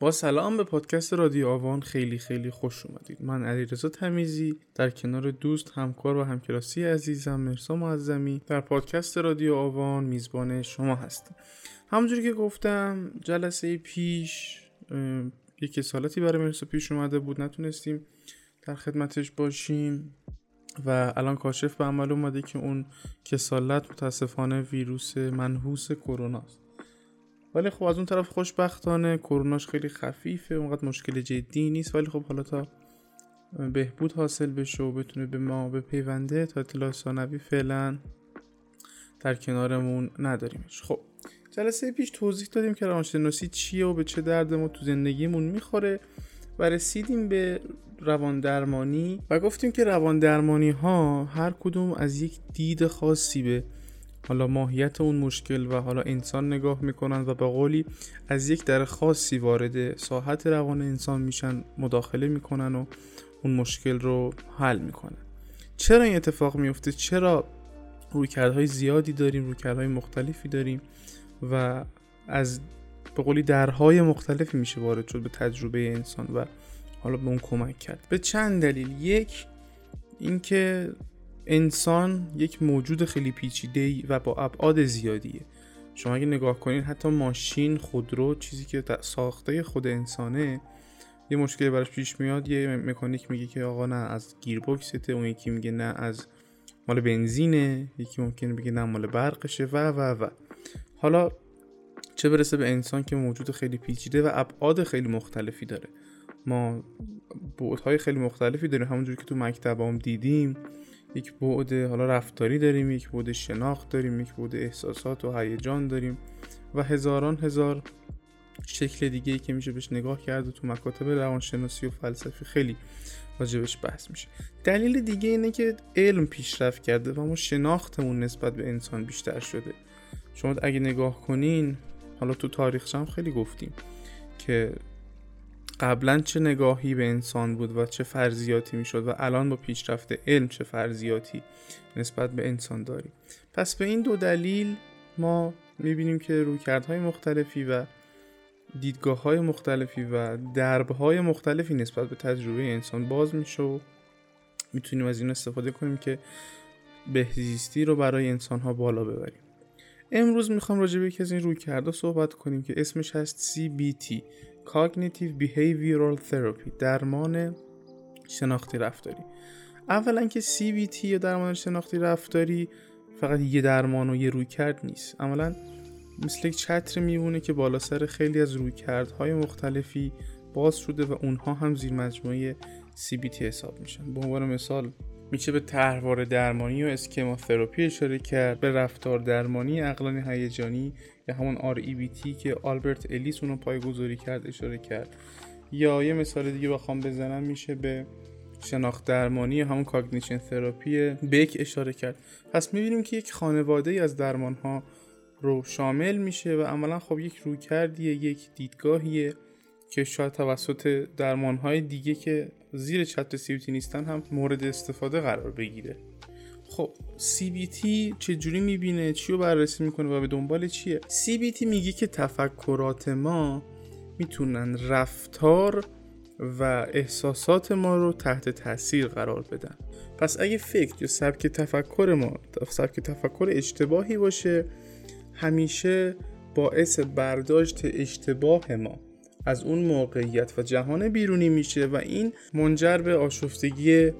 با سلام به پادکست رادیو آوان. خیلی خیلی خوش اومدید. من علیرضا تمیزی در کنار دوست همکار و همکلاسی عزیزم مرسا معظمی در پادکست رادیو آوان میزبان شما هستم. همونجوری که گفتم جلسه پیش یک سالاتی برای مرسا پیش اومده بود. نتونستیم در خدمتش باشیم و الان کاشف به عمل اومده که اون کسالت متاسفانه ویروس منحوس کرونا است. ولی خب از اون طرف خوشبختانه کروناش خیلی خفیفه اونقدر مشکل جدی نیست. ولی خب حالا تا بهبود حاصل بشه و بتونه به ما به پیونده تا اطلاع ثانوی فعلا در کنارمون نداریمش. خب جلسه پیش توضیح دادیم که روانشناسی چیه و به چه درد ما تو زندگیمون می‌خوره و رسیدیم به روان درمانی و گفتیم که روان درمانی ها هر کدوم از یک دید خاصی به حالا ماهیت اون مشکل و حالا انسان نگاه می‌کنن و به قولی از یک در خاصی وارد ساحت روان انسان میشن مداخله می‌کنن و اون مشکل رو حل می‌کنن. چرا این اتفاق میفته چرا رویکردهای زیادی داریم رویکردهای مختلفی داریم و از به قولی درهای مختلفی میشه وارد شد به تجربه انسان و حالا به اون کمک کرد؟ به چند دلیل. یک اینکه انسان یک موجود خیلی پیچیده و با ابعاد زیادیه. شما اگه نگاه کنین حتی ماشین خودرو چیزی که ساخته خود انسانه یه مشکلی براش پیش میاد یه مکانیک میگه که آقا نه از گیربکسته اون یکی میگه نه از مال بنزینه یکی ممکنه بگه نه مال برقشه و و و. حالا چه برسه به انسان که موجود خیلی پیچیده و ابعاد خیلی مختلفی داره. ما بعدهای خیلی مختلفی داریم. همونجوری که تو مکتب هم دیدیم. یک بعد حالا رفتاری داریم یک بعد شناخت داریم یک بعد احساسات و هیجان داریم و هزاران هزار شکل دیگه ای که میشه بهش نگاه کرد و تو مکاتب روانشناسی و فلسفی خیلی راجبش بحث میشه. دلیل دیگه اینه که علم پیشرفت کرده و ما شناختمون نسبت به انسان بیشتر شده. شما اگه نگاه کنین حالا تو تاریخ هم خیلی گفتیم که قبلا چه نگاهی به انسان بود و چه فرضیاتی می‌شد و الان با پیشرفت علم چه فرضیاتی نسبت به انسان داریم. پس به این دو دلیل ما می‌بینیم که رویکردهای مختلفی و دیدگاه های مختلفی و درب های مختلفی نسبت به تجربه انسان باز میشه و می‌تونیم از این استفاده کنیم که بهزیستی رو برای انسان ها بالا ببریم. امروز می‌خوام راجع به یکی از این رویکردها صحبت کنیم که اسمش هست CBT Cognitive Behavioral Therapy درمان شناختی رفتاری. اولا که CBT یا درمان شناختی رفتاری فقط یه درمان و یه روی کرد نیست. عملا مثل یک چتر میمونه که بالا سر خیلی از رویکردهای مختلفی باز شده و اونها هم زیر مجموعه CBT حساب میشن. به عنوان مثال میشه به طرحواره درمانی و schema therapy اشاره کرد. به رفتار درمانی عقلانی هیجانی یا همون REBT که آلبرت الیس اونو پایگذاری کرد اشاره کرد. یا یه مثال دیگه بخوام بزنم میشه به شناخت درمانی همون cognition therapy بک اشاره کرد. پس می‌بینیم که یک خانواده از درمان ها رو شامل میشه و عملا خب یک رویکردیه یک دیدگاهیه. که شاید توسط درمان های دیگه که زیر چتر CBT نیستن هم مورد استفاده قرار بگیره. خب CBT چجوری می‌بینه؟ چی رو بررسی می‌کنه و به دنبال چیه؟ CBT میگه که تفکرات ما می‌تونن رفتار و احساسات ما رو تحت تاثیر قرار بدن. پس اگه فکر یا سبک تفکر ما سبک تفکر اشتباهی باشه همیشه باعث برداشت اشتباه ما از اون موقعیت و جهان بیرونی میشه و این منجر به آشفتگی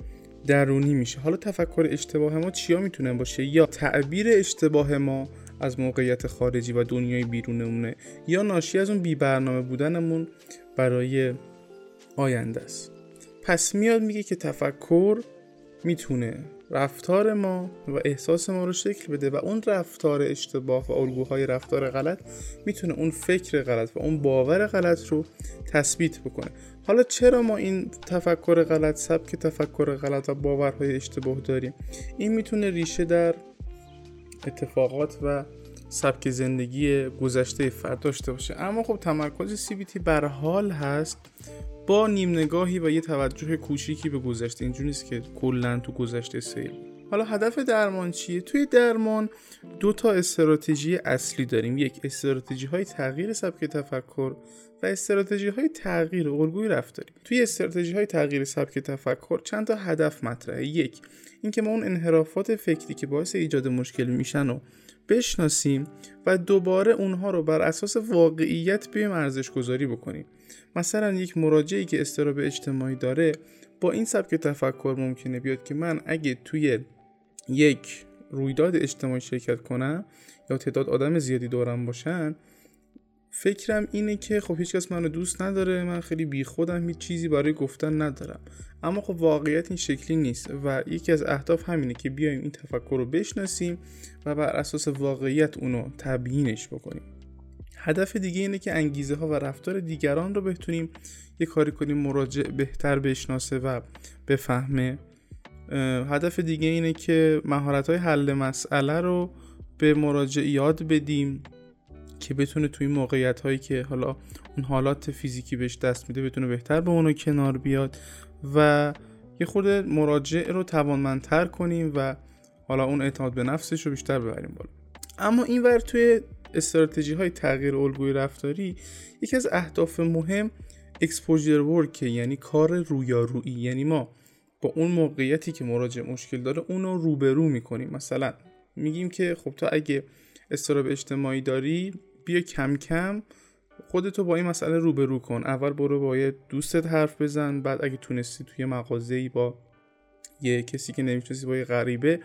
درونی میشه. حالا تفکر اشتباه ما چیا می‌تونه باشه؟ یا تعبیر اشتباه ما از موقعیت خارجی و دنیای بیرونمونه یا ناشی از اون بی برنامه بودنمون برای آینده است. پس میاد میگه که تفکر می‌تونه رفتار ما و احساس ما رو شکل بده و اون رفتار اشتباه و الگوهای رفتار غلط می‌تونه اون فکر غلط و اون باور غلط رو تثبیت بکنه. حالا چرا ما این تفکر غلط سبک تفکر غلط و باورهای اشتباه داریم؟ این می‌تونه ریشه در اتفاقات و سبک زندگی گذشته فرد داشته باشه. اما خب تمرکز CBT بر حال هست با نیم نگاهی و یه توجه کوچیکی به گذشته. اینجوری نیست که کلا تو گذشته سیل. حالا هدف درمان چیه؟ توی درمان دو تا استراتژی اصلی داریم. یک استراتژی های تغییر سبک تفکر و استراتژی های تغییر الگوی رفتاری. توی استراتژی های تغییر سبک تفکر چند تا هدف مطرحه. یک اینکه ما اون انحرافات فکری که باعث ایجاد مشکل میشن و بشناسیم و دوباره اونها رو بر اساس واقعیت بیایم ارزش گذاری بکنیم. مثلا یک مراجعی که استراب اجتماعی داره با این سبک تفکر ممکنه بیاد که من اگه توی یک رویداد اجتماعی شرکت کنم یا تعداد آدم زیادی دورم باشن فکرم اینه که خب هیچکس منو دوست نداره من خیلی بیخودم هیچ چیزی برای گفتن ندارم. اما خب واقعیت این شکلی نیست و یکی از اهداف همینه که بیایم این تفکر رو بشناسیم و بر اساس واقعیت اونو تبیینش بکنیم. هدف دیگه اینه که انگیزه ها و رفتار دیگران رو بتونیم یه کاری کنیم مراجع بهتر بشناسه و بفهمه. هدف دیگه اینه که مهارت های حل مسئله رو به مراجع یاد بدیم که بتونه توی موقعیت هایی که حالا اون حالات فیزیکی بهش دست میده بتونه بهتر به اونو کنار بیاد و یه خورده مراجع رو توانمندتر کنیم و حالا اون اعتماد به نفسش رو بیشتر ببریم بالا. اما این ور توی استراتژی های تغییر الگوی رفتاری یکی از اهداف مهم اکسپوژر ورک یعنی کار رویارویی. یعنی ما با اون موقعیتی که مراجع مشکل داره اون رو روبرو می‌کنیم. مثلا میگیم که خب تو اگه استراب اجتماعی داری بیا کم کم خودتو با این مسئله روبرو کن. اول برو با یه دوستت حرف بزن. بعد اگه تونستی توی مغازه با یه کسی که نمی‌شناسی با یه غریبه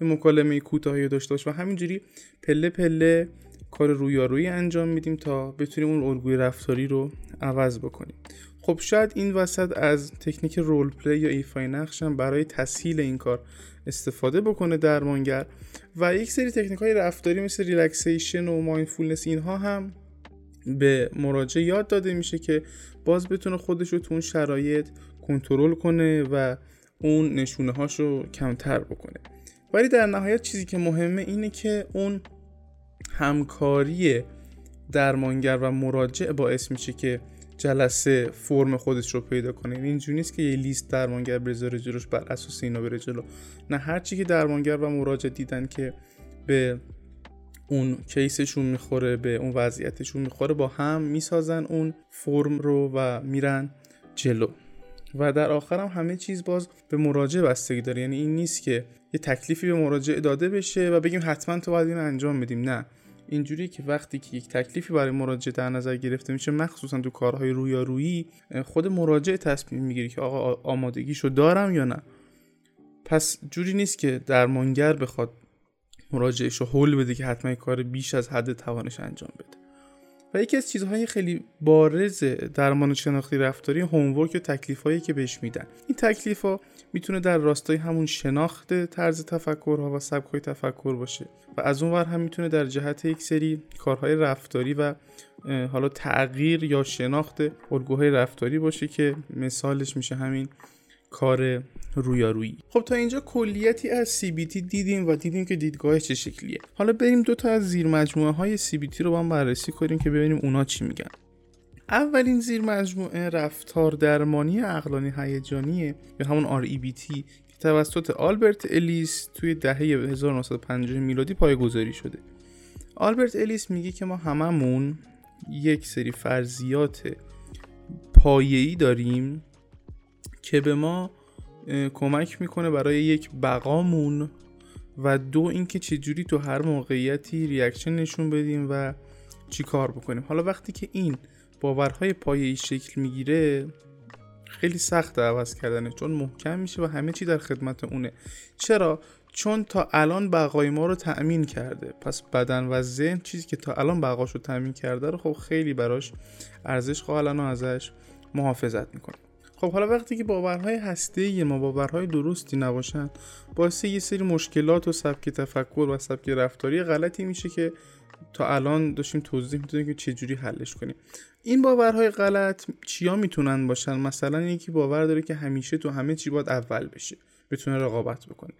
یه مکالمه کوتاهی داشته باش و همینجوری پله پله کار رویارویی انجام میدیم تا بتونیم اون الگوی رفتاری رو عوض بکنیم. خب شاید این وسط از تکنیک role play یا ایفای نقش هم برای تسهیل این کار استفاده بکنه درمانگر و یک سری تکنیک های رفتاری مثل relaxation و mindfulness اینها هم به مراجع یاد داده میشه که باز بتونه خودش رو تو اون شرایط کنترل کنه و اون نشونه هاش رو کمتر بکنه. ولی در نهایت چیزی که مهمه اینه که اون همکاری درمانگر و مراجع باعث میشه که جلسه فرم خودش رو پیدا کنه. یعنی اینجوری نیست که یه لیست درمانگر بذاره جلوش بر اساس اینا بره جلو. نه هرچی که درمانگر و مراجع دیدن که به اون کیسشون می‌خوره به اون وضعیتشون می‌خوره با هم می‌سازن اون فرم رو و میرن جلو. و در آخر هم همه چیز باز به مراجع بستگی داره. یعنی این نیست که یه تکلیفی به مراجع داده بشه و بگیم حتما تو باید این انجام بدیم. نه. اینجوری که وقتی که یک تکلیفی برای مراجع در نظر گرفته میشه مخصوصا تو کارهای رویارویی خود مراجع تصمیم می‌گیره که آقا آمادگیشو دارم یا نه. پس جوری نیست که درمانگر بخواد مراجعش رو حل بده که حتما کار بیش از حد توانش انجام بده. و یکی از چیزهای خیلی بارز درمان شناختی رفتاری هومورک و تکلیف هایی که بهش میدن. این تکلیف ها می‌تونه در راستای همون شناخت طرز تفکرها و سبک های تفکر باشه و از اون ور هم می‌تونه در جهت یک سری کارهای رفتاری و حالا تغییر یا شناخت الگوهای رفتاری باشه که مثالش میشه همین کار رویارویی. خب تا اینجا کلیتی از CBT دیدیم و دیدیم که دیدگاه چه شکلیه. حالا بریم دو تا از زیر مجموعه های CBT رو با هم بررسی کنیم که ببینیم اونا چی میگن. اولین زیر مجموعه رفتار درمانی عقلانی هیجانیه یا همون REBT که توسط آلبرت الیس توی دهه 1950 میلادی پایگذاری شده. آلبرت الیس میگه که ما هممون یک سری فرضیات پایه‌ای داریم که به ما کمک می‌کنه برای یک بقامون و دو اینکه چجوری تو هر موقعیتی ریاکشن نشون بدیم و چی کار بکنیم. حالا وقتی که این باورهای پایه‌ای شکل می‌گیره خیلی سخت عوض کردنه چون محکم میشه و همه چی در خدمت اونه. چرا؟ چون تا الان بقای ما رو تأمین کرده. پس بدن و ذهن چیزی که تا الان بقاش رو تأمین کرده رو خب خیلی براش ارزش قائلن و ازش محافظت می‌کنه. خب حالا وقتی که باورهای هسته ما باورهای درستی نباشن باعث یه سری مشکلات و سبک تفکر و سبک رفتاری غلطی میشه که تا الان داشتیم توضیح می‌دونیم که چجوری حلش کنیم. این باورهای غلط چیا می‌تونن باشن؟ مثلا یکی باور داره که همیشه تو همه چی باید اول بشه بتونه رقابت بکنه.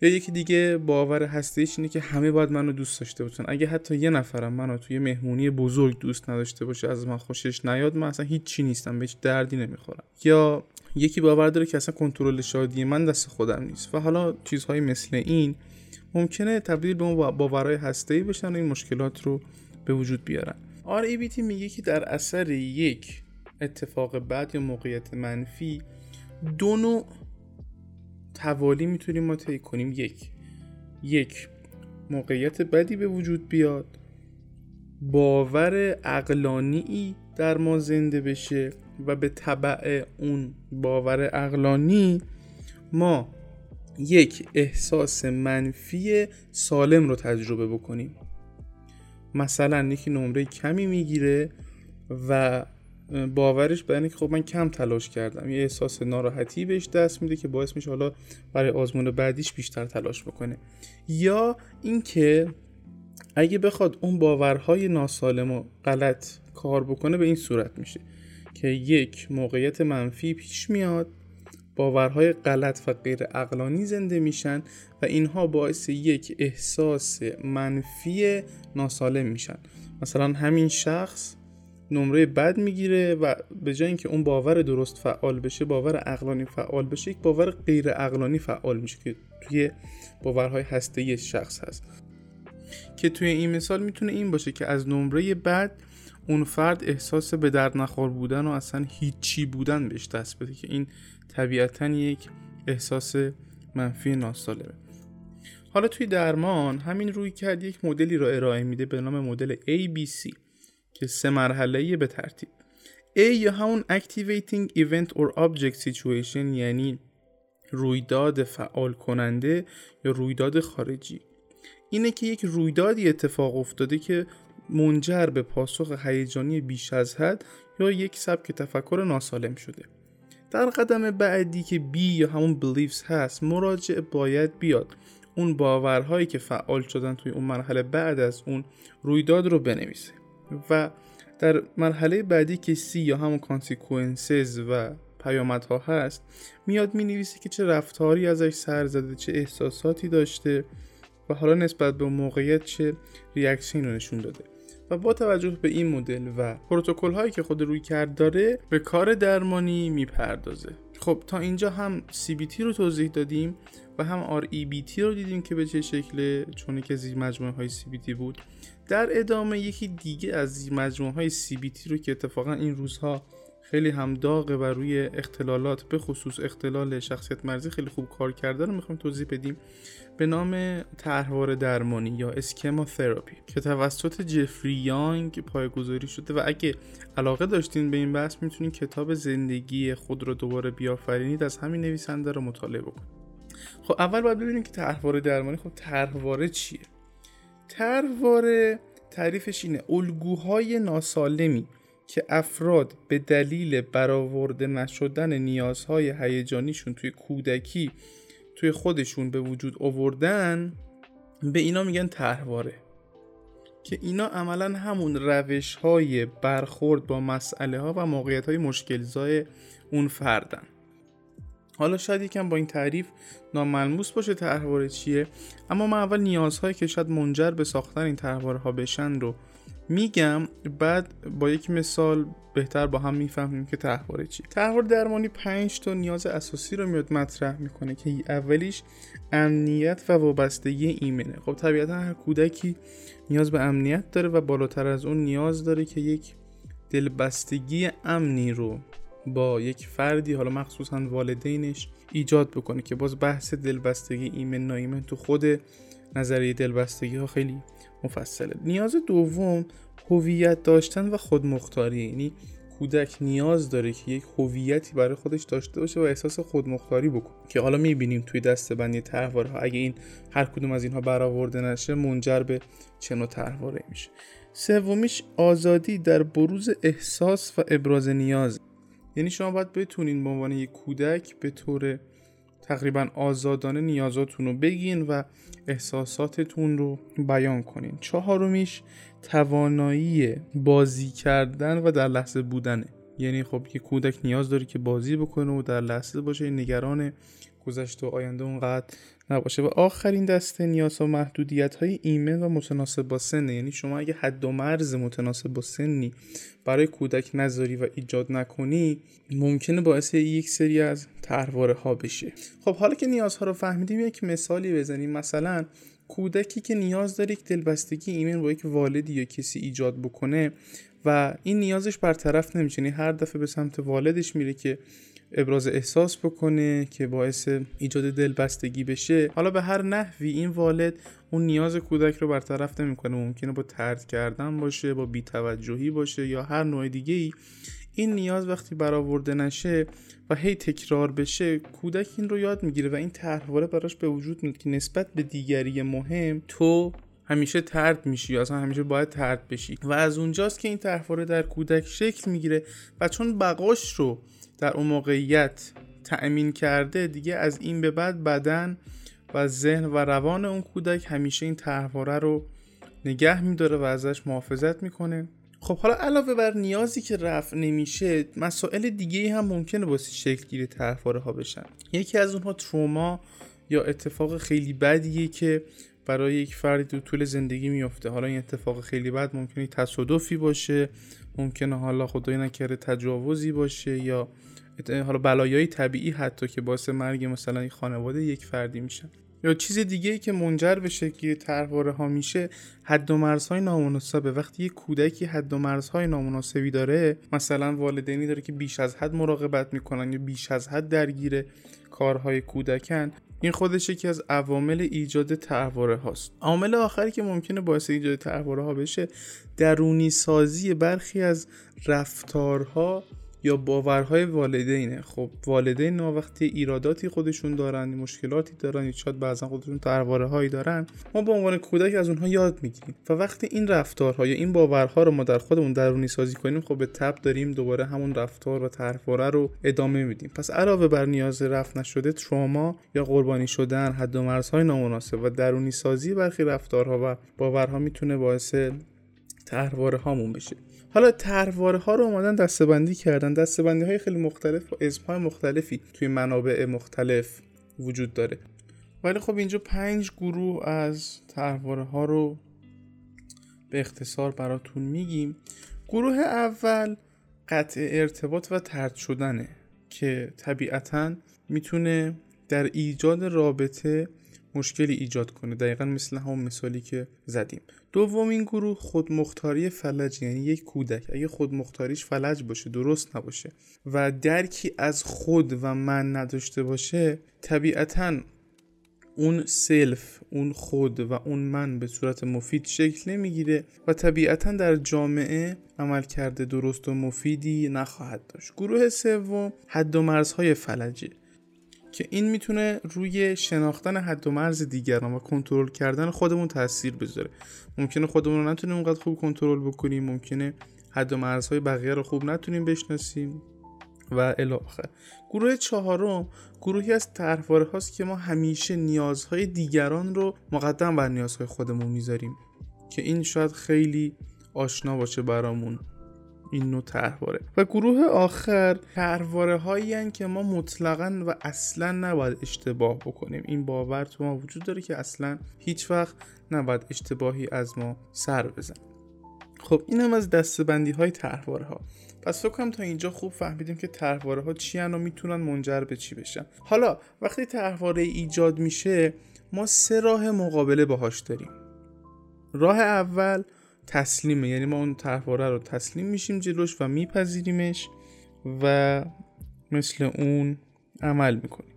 یا یکی دیگه باور هستیش اینه که همه باید منو دوست داشته باشن. اگه حتی یه نفرم منو توی مهمونی بزرگ دوست نداشته باشه از من خوشش نیاد من اصلا هیچی نیستم بهش دردی نمی‌خورم. یا یکی باور داره که اصلا کنترل شادی من دست خودم نیست. و حالا چیزهایی مثل این ممکنه تبدیل به اون باورهای هسته‌ای بشن و این مشکلات رو به وجود بیارن. RABT میگه که در اثر یک اتفاق بد یا موقعیت منفی دو نوع توالی می‌تونیم ما طی کنیم. یک یک موقعیت بدی به وجود بیاد باور اقلانی در ما زنده بشه و به طبع اون باور اقلانی ما یک احساس منفی سالم رو تجربه بکنیم. مثلا یکی نمره کمی می‌گیره و باورش به که خب من کم تلاش کردم. یه احساس ناراحتی بهش دست میده که باعث میشه حالا برای آزمون بعدیش بیشتر تلاش بکنه. یا اینکه اگه بخواد اون باورهای ناسالم و غلط کار بکنه به این صورت میشه که یک موقعیت منفی پیش میاد باورهای غلط و غیر اقلانی زنده میشن و اینها باعث یک احساس منفی ناسالم میشن. مثلا همین شخص نمره بد می‌گیره و به جای اینکه اون باور درست فعال بشه باور اقلانی فعال بشه یک باور غیر اقلانی فعال میشه که توی باورهای هسته شخص هست. که توی این مثال می‌تونه این باشه که از نمره بد اون فرد احساس به درد نخور بودن و اصلا هیچی بودن بهش دست بده که این طبیعتا یک احساس منفی ناسالمه. حالا توی درمان همین روی کرد یک مدلی را ارائه میده به نام مدل ABC که سه مرحله به ترتیب. A یا همون Activating Event or Object Situation یعنی رویداد فعال کننده یا رویداد خارجی. اینه که یک رویدادی اتفاق افتاده که منجر به پاسخ هیجانی بیش از حد یا یک سبک تفکر ناسالم شده. در قدم بعدی که B یا همون beliefs هست مراجع باید بیاد. اون باورهایی که فعال شدن توی اون مرحله بعد از اون رویداد رو بنویسه. و در مرحله بعدی که C یا همون consequences و پیامدها هست میاد می نویسه که چه رفتاری ازش سر زده چه احساساتی داشته و حالا نسبت به موقعیت چه ریاکشنی رو نشون داده. و با توجه به این مدل و پروتکل هایی که خود روی کرد داره به کار درمانی می‌پردازه. خب تا اینجا هم CBT رو توضیح دادیم و هم REBT رو دیدیم که به چه شکله چون که زیر مجموعه های CBT بود. در ادامه یکی دیگه از زیر مجموعه های CBT رو که اتفاقا این روزها خیلی هم داغه و روی اختلالات به خصوص اختلال شخصیت مرزی خیلی خوب کار کرده رو می‌خوایم توضیح بدیم. به نام طرحوار درمانی یا اسکما تراپی که توسط جفری یانگ پایگذاری شده و اگه علاقه داشتین به این بحث می‌تونین کتاب زندگی خود رو دوباره بیافرینید از همین نویسنده رو مطالعه بکنید. خب اول باید ببینیم که طرحواره درمانی خب طرحواره چیه؟ طرحواره تعریفش اینه الگوهای ناسالمی که افراد به دلیل برآورده نشدن نیازهای هیجانیشون توی کودکی توی خودشون به وجود آوردن به اینا میگن طرحواره. که اینا عملا همون روش های برخورد با مسئله ها و موقعیت های مشکلزای اون فردن. حالا شاید یکم با این تعریف ناملموس باشه طرحواره چیه اما من اول نیازهایی که شاید منجر به ساختن این طرحواره ها بشن رو میگم بعد با یک مثال بهتر با هم می‌فهمیم که تحواره چی تحوار درمانی پنج تا نیاز اساسی رو میاد مطرح می‌کنه که اولیش امنیت و وابستگی ایمنه. خب طبیعتا هر کودکی نیاز به امنیت داره و بالاتر از اون نیاز داره که یک دلبستگی امنی رو با یک فردی حالا مخصوصا والدینش ایجاد بکنه که باز بحث دلبستگی ایمن نایمن تو خود نظریه دلبستگی ها خیلی مفصله. نیاز دوم هویت داشتن و خودمختاری. یعنی کودک نیاز داره که یک هویتی برای خودش داشته باشه و احساس خودمختاری بکنه. که حالا می‌بینیم توی دستبندی طرحواره اگه این هر کدوم از اینها برآورده نشه منجر به چه نوع طرحواره میشه. سومیش آزادی در بروز احساس و ابراز نیاز. یعنی شما باید بتونین به عنوان یک کودک به طور تقریبا آزادانه نیازاتون رو بگین و احساساتتون رو بیان کنین. چهارمیش توانایی بازی کردن و در لحظه بودنه. یعنی خب یه کودک نیاز داره که بازی بکنه و در لحظه باشه. نگران گذشته و آینده اونقدر نباشه. و آخرین دسته نیاز و محدودیت های ایمن و متناسب با سن یعنی شما اگه حد و مرز متناسب با سنی برای کودک نذاری و ایجاد نکنی ممکنه باعث یک سری از طرحواره ها بشه. خب حالا که نیازها رو فهمیدیم یک مثالی بزنیم. مثلا کودکی که نیاز داره یک دلبستگی ایمن با یک والدی یا کسی ایجاد بکنه و این نیازش برطرف نمیشه. یعنی هر دفعه به سمت والدش میره که ابراز احساس بکنه که باعث ایجاد دلبستگی بشه. حالا به هر نحوی این والد اون نیاز کودک رو برطرف نمی‌کنه. ممکنه با ترد کردن باشه با بیتوجهی باشه یا هر نوع دیگه ای این نیاز وقتی برآورده نشه و هی تکرار بشه کودک این رو یاد می‌گیره و این طرحواره براش به وجود میاد که نسبت به دیگری مهم تو همیشه ترد میشی اصلا همیشه باید ترد بشی. و از اونجاست که این طرحواره در کودک شکل می‌گیره و چون بقاش رو در اون موقعیت تأمین کرده دیگه از این به بعد بدن و ذهن و روان اون کودک همیشه این طرحواره رو نگه میداره و ازش محافظت می‌کنه. خب حالا علاوه بر نیازی که رفع نمیشه مسائل دیگه هم ممکنه واسه شکل گیری طرحواره ها بشن. یکی از اونها تروما یا اتفاق خیلی بدیه که برای یک فردی تو طول زندگی میفته حالا این اتفاق خیلی بد ممکنه تصادفی باشه ممکنه حالا خدای نکرده تجاوزی باشه یا حالا بلایای طبیعی حتی که باعث مرگ مثلا خانواده یک فردی میشن. یا چیز دیگه ای که منجر به شکلی طرحواره ها میشه حد و مرزهای نامناسبه. وقتی یه کودکی حد و مرزهای نامناسبی داره مثلا والدینی داره که بیش از حد مراقبت می‌کنن یا بیش از حد درگیر کارهای کودکن این خودش یکی از عوامل ایجاد طرحواره هاست. عامل آخری که ممکنه باعث ایجاد طرحواره ها بشه درونی سازی برخی از رفتارها یا باورهای والدینه. خب والدین ما وقتی ایراداتی خودشون دارن مشکلاتی دارن یا شاید بعضا خودشون ترواره هایی دارن ما به عنوان کودک از اونها یاد می‌گیریم. و وقتی این رفتارها یا این باورها رو ما در خودمون درونی سازی کنیم خب به تب داریم دوباره همون رفتار و ترواره رو ادامه میدیم. پس علاوه بر نیاز رفت نشده تروما یا قربانی شدن حد و مرزهای نامناسب و درونی سازی برخی رفتارها و باورها می‌تونه باعث طرحواره هامون بشه. حالا طرحواره ها رو اومدن دستبندی کردن. دستبندی های خیلی مختلف و اسم های مختلفی توی منابع مختلف وجود داره. ولی خب اینجا پنج گروه از طرحواره ها رو به اختصار براتون میگیم. گروه اول قطع ارتباط و ترد شدنه که طبیعتا می‌تونه در ایجاد رابطه مشکلی ایجاد کنه. دقیقا مثل همون مثالی که زدیم. دومین گروه خودمختاری فلج یعنی یک کودک. اگه خودمختاریش فلج باشه درست نباشه و درکی از خود و من نداشته باشه طبیعتا اون سلف اون خود و اون من به صورت مفید شکل نمی‌گیره و طبیعتا در جامعه عمل کرده درست و مفیدی نخواهد داشت. گروه سوم حد و مرزهای فلجه. که این می‌تونه روی شناختن حد و مرز دیگران و کنترل کردن خودمون تاثیر بذاره. ممکنه خودمون رو نتونیم اونقدر خوب کنترل بکنیم ممکنه حد و مرزهای بقیه رو خوب نتونیم بشناسیم و الی آخر. گروه چهارم گروهی از طرحواره هاست که ما همیشه نیازهای دیگران رو مقدم بر نیازهای خودمون می‌ذاریم که این شاید خیلی آشنا باشه برامون. این نوع طرحواره. و گروه آخر طرحواره هایی که ما مطلقا و اصلا نباید اشتباه بکنیم. این باور تو ما وجود داره که اصلا هیچ وقت نباید اشتباهی از ما سر بزن خب این هم از دستبندی های طرحواره ها پس فکر تا اینجا خوب فهمیدیم که طرحواره ها چی و می‌تونن منجر به چی بشن. حالا وقتی طرحواره ایجاد میشه ما سه راه مقابله باهاش داریم. راه اول تسلیمه. یعنی ما اون طرحواره رو تسلیم میشیم جلوش و میپذیریمش و مثل اون عمل می‌کنیم.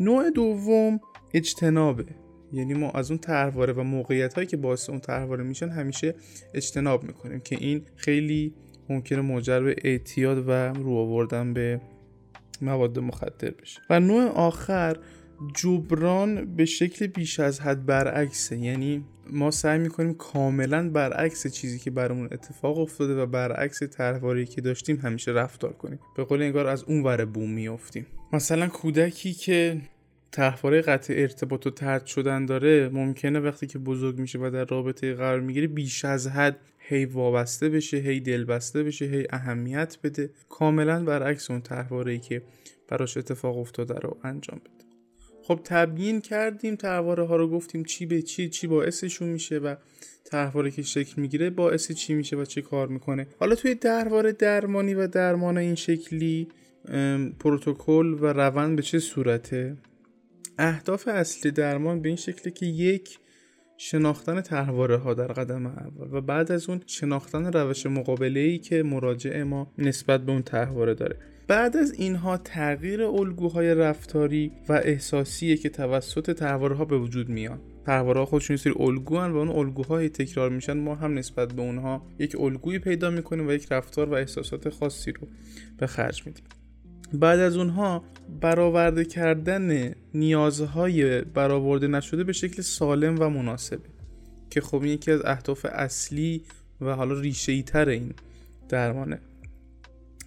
نوع دوم اجتنابه. یعنی ما از اون طرحواره و موقعیت هایی که باعث اون طرحواره میشن همیشه اجتناب می‌کنیم که این خیلی ممکنه موجر به اعتیاد و رو آوردن به مواد مخدر بشه. و نوع آخر جبران به شکل بیش از حد برعکسه. یعنی ما سعی می‌کنیم کاملا برعکس چیزی که برامون اتفاق افتاده و برعکس طرحواری که داشتیم همیشه رفتار کنیم. به قول انگار از اون ور بوم میافتیم. مثلا کودکی که طرحواره قطع ارتباط و ترد شدن داره ممکنه وقتی که بزرگ میشه و در رابطه قرار می‌گیره بیش از حد هی وابسته بشه هی دلبسته بشه هی اهمیت بده. کاملا برعکس اون طرحواره که براش اتفاق افتاده رو انجام بده. خب تبیین کردیم تحواره ها رو گفتیم چی به چی چی باعثشون میشه و تحواره که شکل می‌گیره باعث چی میشه و چه کار می‌کنه. حالا توی درباره درمانی و درمان این شکلی پروتکل و روند به چه صورته؟ اهداف اصلی درمان به این شکله که یک شناختن تحواره ها در قدم اول و بعد از اون شناختن روش مقابله ای که مراجع ما نسبت به اون تحواره داره. بعد از اینها تغییر الگوهای رفتاری و احساسیه که توسط تحواره ها به وجود میان. تحواره ها خودشون سری الگو و اون الگوهای تکرار میشن. ما هم نسبت به اونها یک الگوی پیدا می‌کنیم و یک رفتار و احساسات خاصی رو به خرج میدیم. بعد از اونها برآورده کردن نیازهای برآورده نشده به شکل سالم و مناسبه. که خب یکی از اهداف اصلی و حالا ریشه تر این درمانه.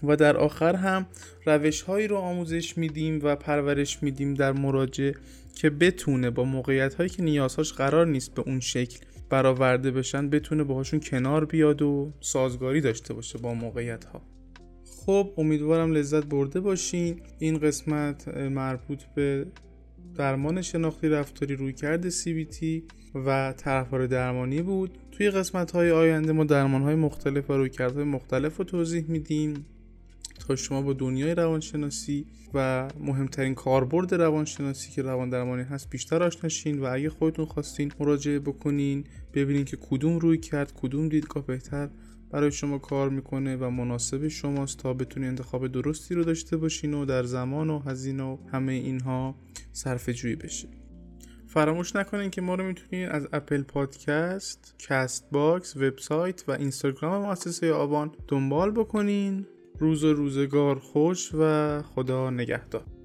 و در آخر هم روش هایی رو آموزش میدیم و پرورش میدیم در مراجع که بتونه با موقعیت هایی که نیازهاش قرار نیست به اون شکل برآورده بشن بتونه باهاشون کنار بیاد و سازگاری داشته باشه با موقعیت ها خب امیدوارم لذت برده باشین. این قسمت مربوط به درمان شناختی رفتاری روی کرده CBT و طرفدار درمانی بود. توی قسمت های آینده ما درمان های مختلف و روی های مختلف رو توضیح میدیم. تا شما با دنیای روانشناسی و مهمترین کاربرد روانشناسی که روان درمانی هست بیشتر آشناشین و اگه خودتون خواستین مراجعه بکنین ببینین که کدوم روی کرد کدوم دیدگاه بهتر برای شما کار می‌کنه و مناسب شماست تا بتونید انتخاب درستی رو داشته باشین و در زمان و هزینه و همه اینها صرفه جویی بشه. فراموش نکنین که ما رو می‌تونید از Apple Podcast، Castbox، وبسایت و اینستاگرام مؤسسه آبان دنبال بکنین. روز و روزگار خوش و خدا نگهدار.